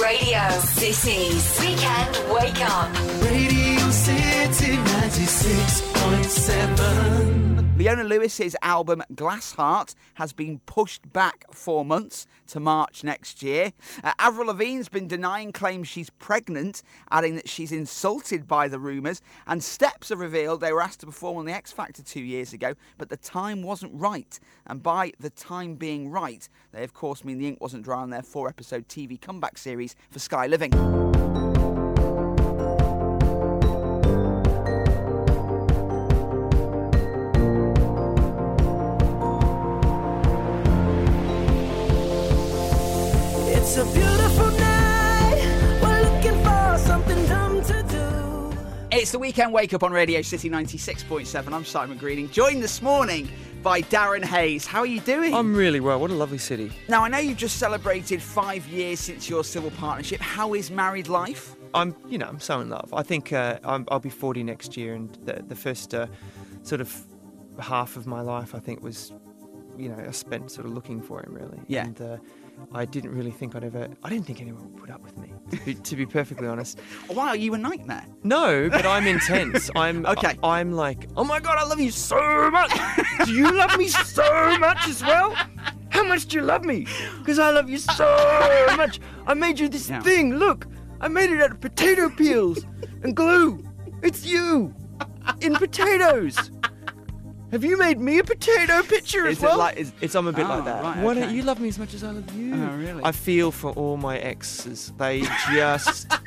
Radio City's Weekend Wake Up. Radio City 96.7. Leona Lewis's album Glass Heart has been pushed back four months to March next year. Uh, Avril Lavigne's been denying claims she's pregnant, adding that she's insulted by the rumours. And Steps have revealed they were asked to perform on the X Factor two years ago, but the time wasn't right. And by the time being right, they of course mean the ink wasn't dry on their four episode TV comeback series for Sky Living. It's the weekend wake up on Radio City 96.7. I'm Simon Greening, joined this morning by Darren Hayes. How are you doing? I'm really well. What a lovely city. now, I know you've just celebrated five years since your civil partnership. How is married life? I'm, you know, I'm so in love. I think uh, I'm, I'll be 40 next year, and the, the first uh, sort of half of my life, I think, was, you know, I spent sort of looking for him, really. Yeah. And uh, I didn't really think I'd ever. I didn't think anyone would put up with me, to be, to be perfectly honest. Why are you a nightmare? No, but I'm intense. I'm Okay. I, am like, oh my god, I love you so much. do you love me so much as well? How much do you love me? Because I love you so much. I made you this Yeah. thing. Look, I made it out of potato peels and glue. It's you in potatoes. Have you made me a potato picture Is as it well? like- is- it's I'm a bit Oh, like that. right, Why okay. don't you love me as much as I love you? Oh, really? I feel for all my exes. They just.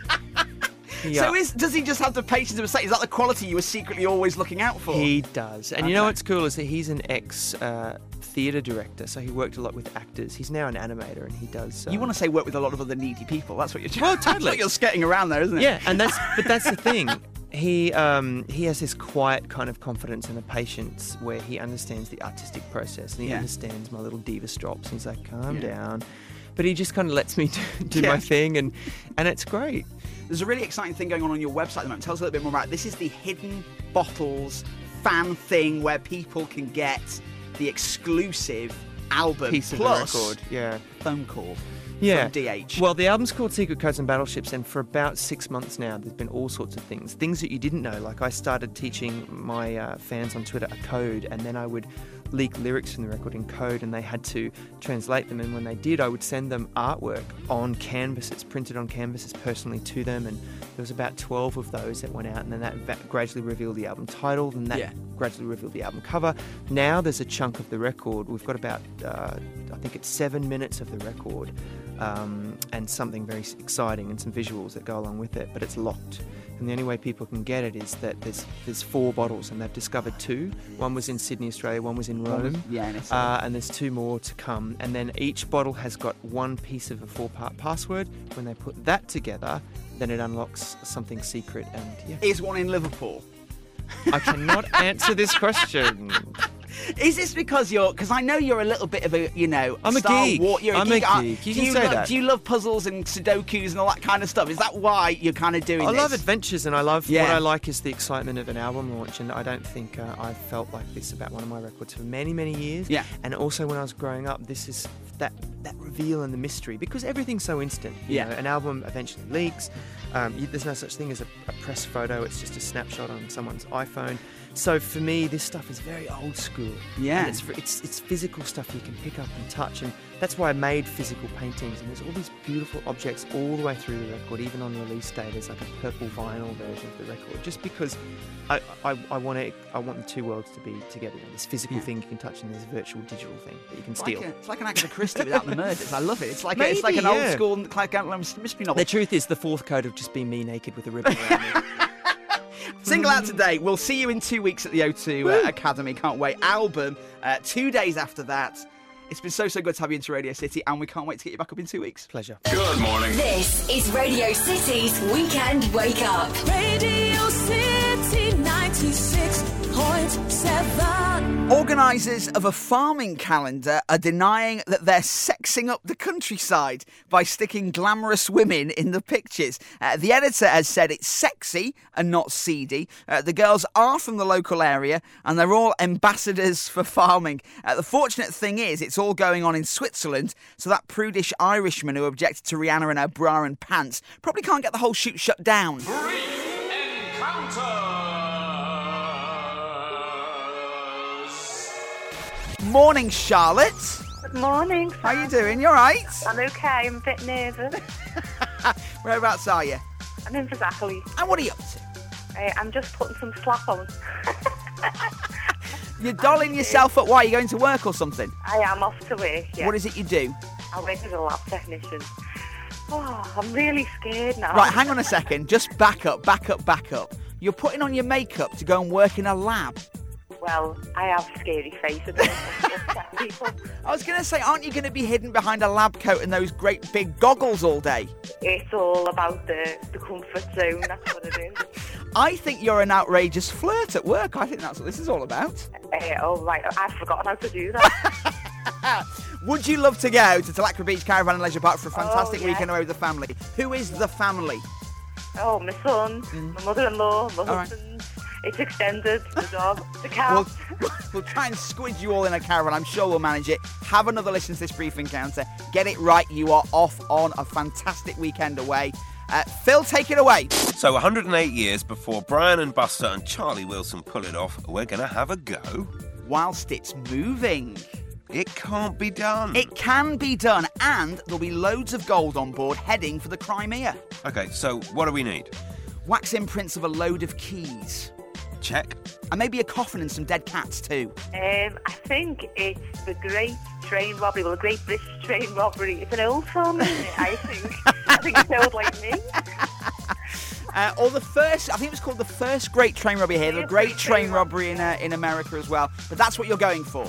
Yeah. So is, does he just have the patience of a saint? Is that the quality you were secretly always looking out for? He does. And you know what's cool is that he's an ex uh, theatre director, so he worked a lot with actors. He's now an animator and he does. you um, want to say work with a lot of other needy people. That's what you're doing. Well, That's totally. what you're skating around there, isn't it? Yeah, and that's but that's the thing. He um, he has this quiet kind of confidence and a patience where he understands the artistic process and he Yeah. understands my little diva drops. And he's like, calm Yeah. down. But he just kind of lets me do, do Yeah. my thing, and and it's great. There's a really exciting thing going on on your website at the moment. Tell us a little bit more about it. This is the Hidden Bottles fan thing where people can get the exclusive album Piece of the plus record, yeah. phone call Yeah. from DH. Well, the album's called Secret Codes and Battleships, and for about six months now, there's been all sorts of things. Things that you didn't know. Like, I started teaching my uh, fans on Twitter a code, and then I would leak lyrics from the record in code, and they had to translate them. And when they did, I would send them artwork on canvases, printed on canvases personally to them. And there was about 12 of those that went out, and then that va- gradually revealed the album title, and that Yeah. gradually revealed the album cover. Now there's a chunk of the record. We've got about, uh, I think it's seven minutes of the record, um, and something very exciting and some visuals that go along with it. But it's locked, and the only way people can get it is that there's there's four bottles, and they've discovered two. One was in Sydney, Australia. One was in Rome. yeah, uh, and there's two more to come. And then each bottle has got one piece of a four-part password. When they put that together, then it unlocks something secret. And yeah, is one in Liverpool. I cannot answer this question. Is this because you're? Because I know you're a little bit of a, you know, I'm a Star geek. War- you're I'm a Uh, geek. You do can you say love, that. Do you love puzzles and Sudokus and all that kind of stuff? Is that why you're kind of doing this? I this? love adventures, and I love yeah. what I like is the excitement of an album launch. And I don't think uh, I've felt like this about one of my records for many, many years. Yeah. And also when I was growing up, this is that that reveal and the mystery because everything's so instant. you Yeah. know, an album eventually leaks. Um, you, there's no such thing as a, a press photo. It's just a snapshot on someone's iPhone. So for me, this stuff is very old school. Yeah. It's it's it's physical stuff you can pick up and touch, and that's why I made physical paintings. And there's all these beautiful objects all the way through the record. Even on release day, there's like a purple vinyl version of the record, just because I I, I want it. I want the two worlds to be together. You know, this physical Yeah. thing you can touch, and this virtual digital thing that you can It's like, steal. a, it's like an Agatha Christie without the murders. I love it. It's like a, it's like an yeah. old school like a mystery novel. The truth is, the fourth code of just being me naked with a ribbon around me. Single out today. We'll see you in two weeks at the O2 uh, Academy. Can't wait. Album uh, two days after that. It's been so so good to have you into Radio City, and we can't wait to get you back up in two weeks. Pleasure. Good morning. This is Radio City's Weekend Wake Up. Radio City 96.7. 96.7. Organisers of a farming calendar are denying that they're sexing up the countryside by sticking glamorous women in the pictures. Uh, the editor has said it's sexy and not seedy. Uh, the girls are from the local area and they're all ambassadors for farming. Uh, the fortunate thing is, it's all going on in Switzerland, so that prudish Irishman who objected to Rihanna in her bra and pants probably can't get the whole shoot shut down. Morning, Charlotte. Good morning. How are you doing? You alright? I'm okay. I'm a bit nervous. Whereabouts are you? I'm in for Zachary. And what are you up to? Uh, I'm just putting some slap on. You're dolling yourself up. Why? Are you going to work or something? I am off to work. Yeah. What is it you do? I work as a lab technician. Oh, I'm really scared now. Right, hang on a second. Just back up, back up, back up. You're putting on your makeup to go and work in a lab. Well, I have scary face. I don't want to upset people. I was going to say, aren't you going to be hidden behind a lab coat and those great big goggles all day? It's all about the, the comfort zone. That's what it is. I think you're an outrageous flirt at work. I think that's what this is all about. Uh, oh, right. I've forgotten how to do that. Would you love to go to Talacra Beach Caravan and Leisure Park for a fantastic yeah. weekend away with the family? Who is the family? oh, my son, my mother-in-law, my husband. All right. Husband. It's extended. The dog. The cat. We'll, we'll try and squidge you all in a caravan. I'm sure we'll manage it. Have another listen to this brief encounter. Get it right. You are off on a fantastic weekend away. Uh, Phil, take it away. So, 108 years before Brian and Buster and Charlie Wilson pull it off, we're going to have a go. Whilst it's moving. It can't be done. It can be done, and there'll be loads of gold on board heading for the Crimea. Okay, so what do we need? Wax imprints of a load of keys. Check. And maybe a coffin and some dead cats too. Um, I think it's the Great Train Robbery, well, the Great British Train Robbery. It's an old film, isn't it? I think. I think it's old like me. Uh, or the first, I think it was called the first Great Train Robbery here, the Great Train Robbery in, uh, in America as well. But that's what you're going for.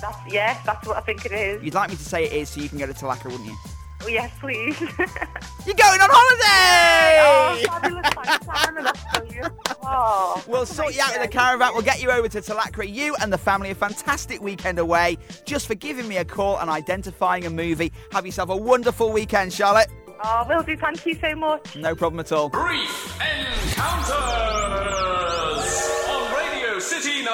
That's yes, that's what I think it is. You'd like me to say it is so you can go to Talacra, wouldn't you? Oh, yes, please. You're going on holiday! oh, holiday! fabulous! Thanks, Anna. That's brilliant. Oh, We'll sort you out in the caravan. We'll get you over to Talacra. You and the family a fantastic weekend away. Just for giving me a call and identifying a movie. Have yourself a wonderful weekend, Charlotte. Oh, will do. Thank you so much. No problem at all. Brief Encounters on Radio City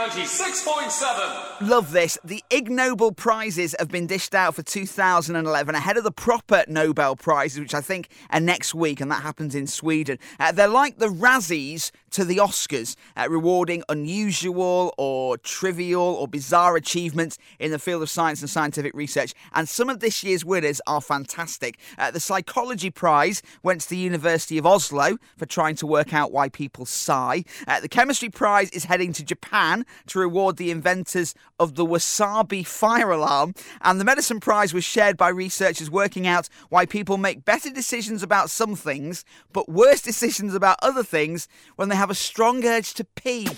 96.7. Love this. The Ig Nobel Prizes have been dished out for 2011 ahead of the proper Nobel Prizes, which I think are next week, and that happens in Sweden. Uh, they're like the Razzies to the Oscars, uh, rewarding unusual or trivial or bizarre achievements in the field of science and scientific research. And some of this year's winners are fantastic. Uh, the Psychology Prize went to the University of Oslo for trying to work out why people sigh. Uh, the Chemistry Prize is heading to Japan to reward the inventors of the wasabi fire alarm. And the Medicine Prize was shared by researchers working out why people make better decisions about some things, but worse decisions about other things when they have a strong urge to pee.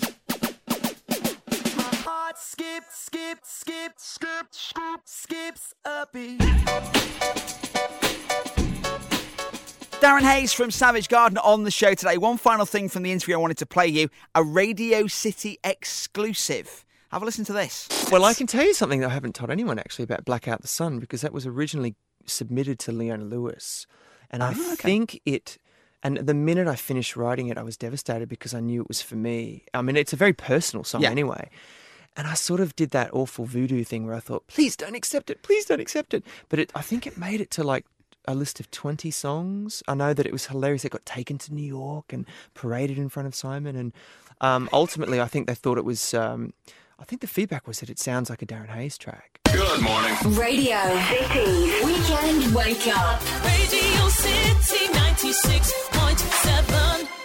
Skip, skip, skip, skip, skip, skips a beat. Darren Hayes from Savage Garden on the show today. One final thing from the interview I wanted to play you a Radio City exclusive. Have a listen to this. Well, I can tell you something that I haven't told anyone actually about Blackout the Sun because that was originally submitted to Leona Lewis. And I Ah, okay. think it, and the minute I finished writing it, I was devastated because I knew it was for me. I mean, it's a very personal song Yeah. anyway. And I sort of did that awful voodoo thing where I thought, please don't accept it, please don't accept it. But it, I think it made it to like a list of 20 songs. I know that it was hilarious. It got taken to New York and paraded in front of Simon. And um, ultimately, I think they thought it was. Um, I think the feedback was that it sounds like a Darren Hayes track. Good morning. Radio City Weekend Wake Up. Radio City 96.7.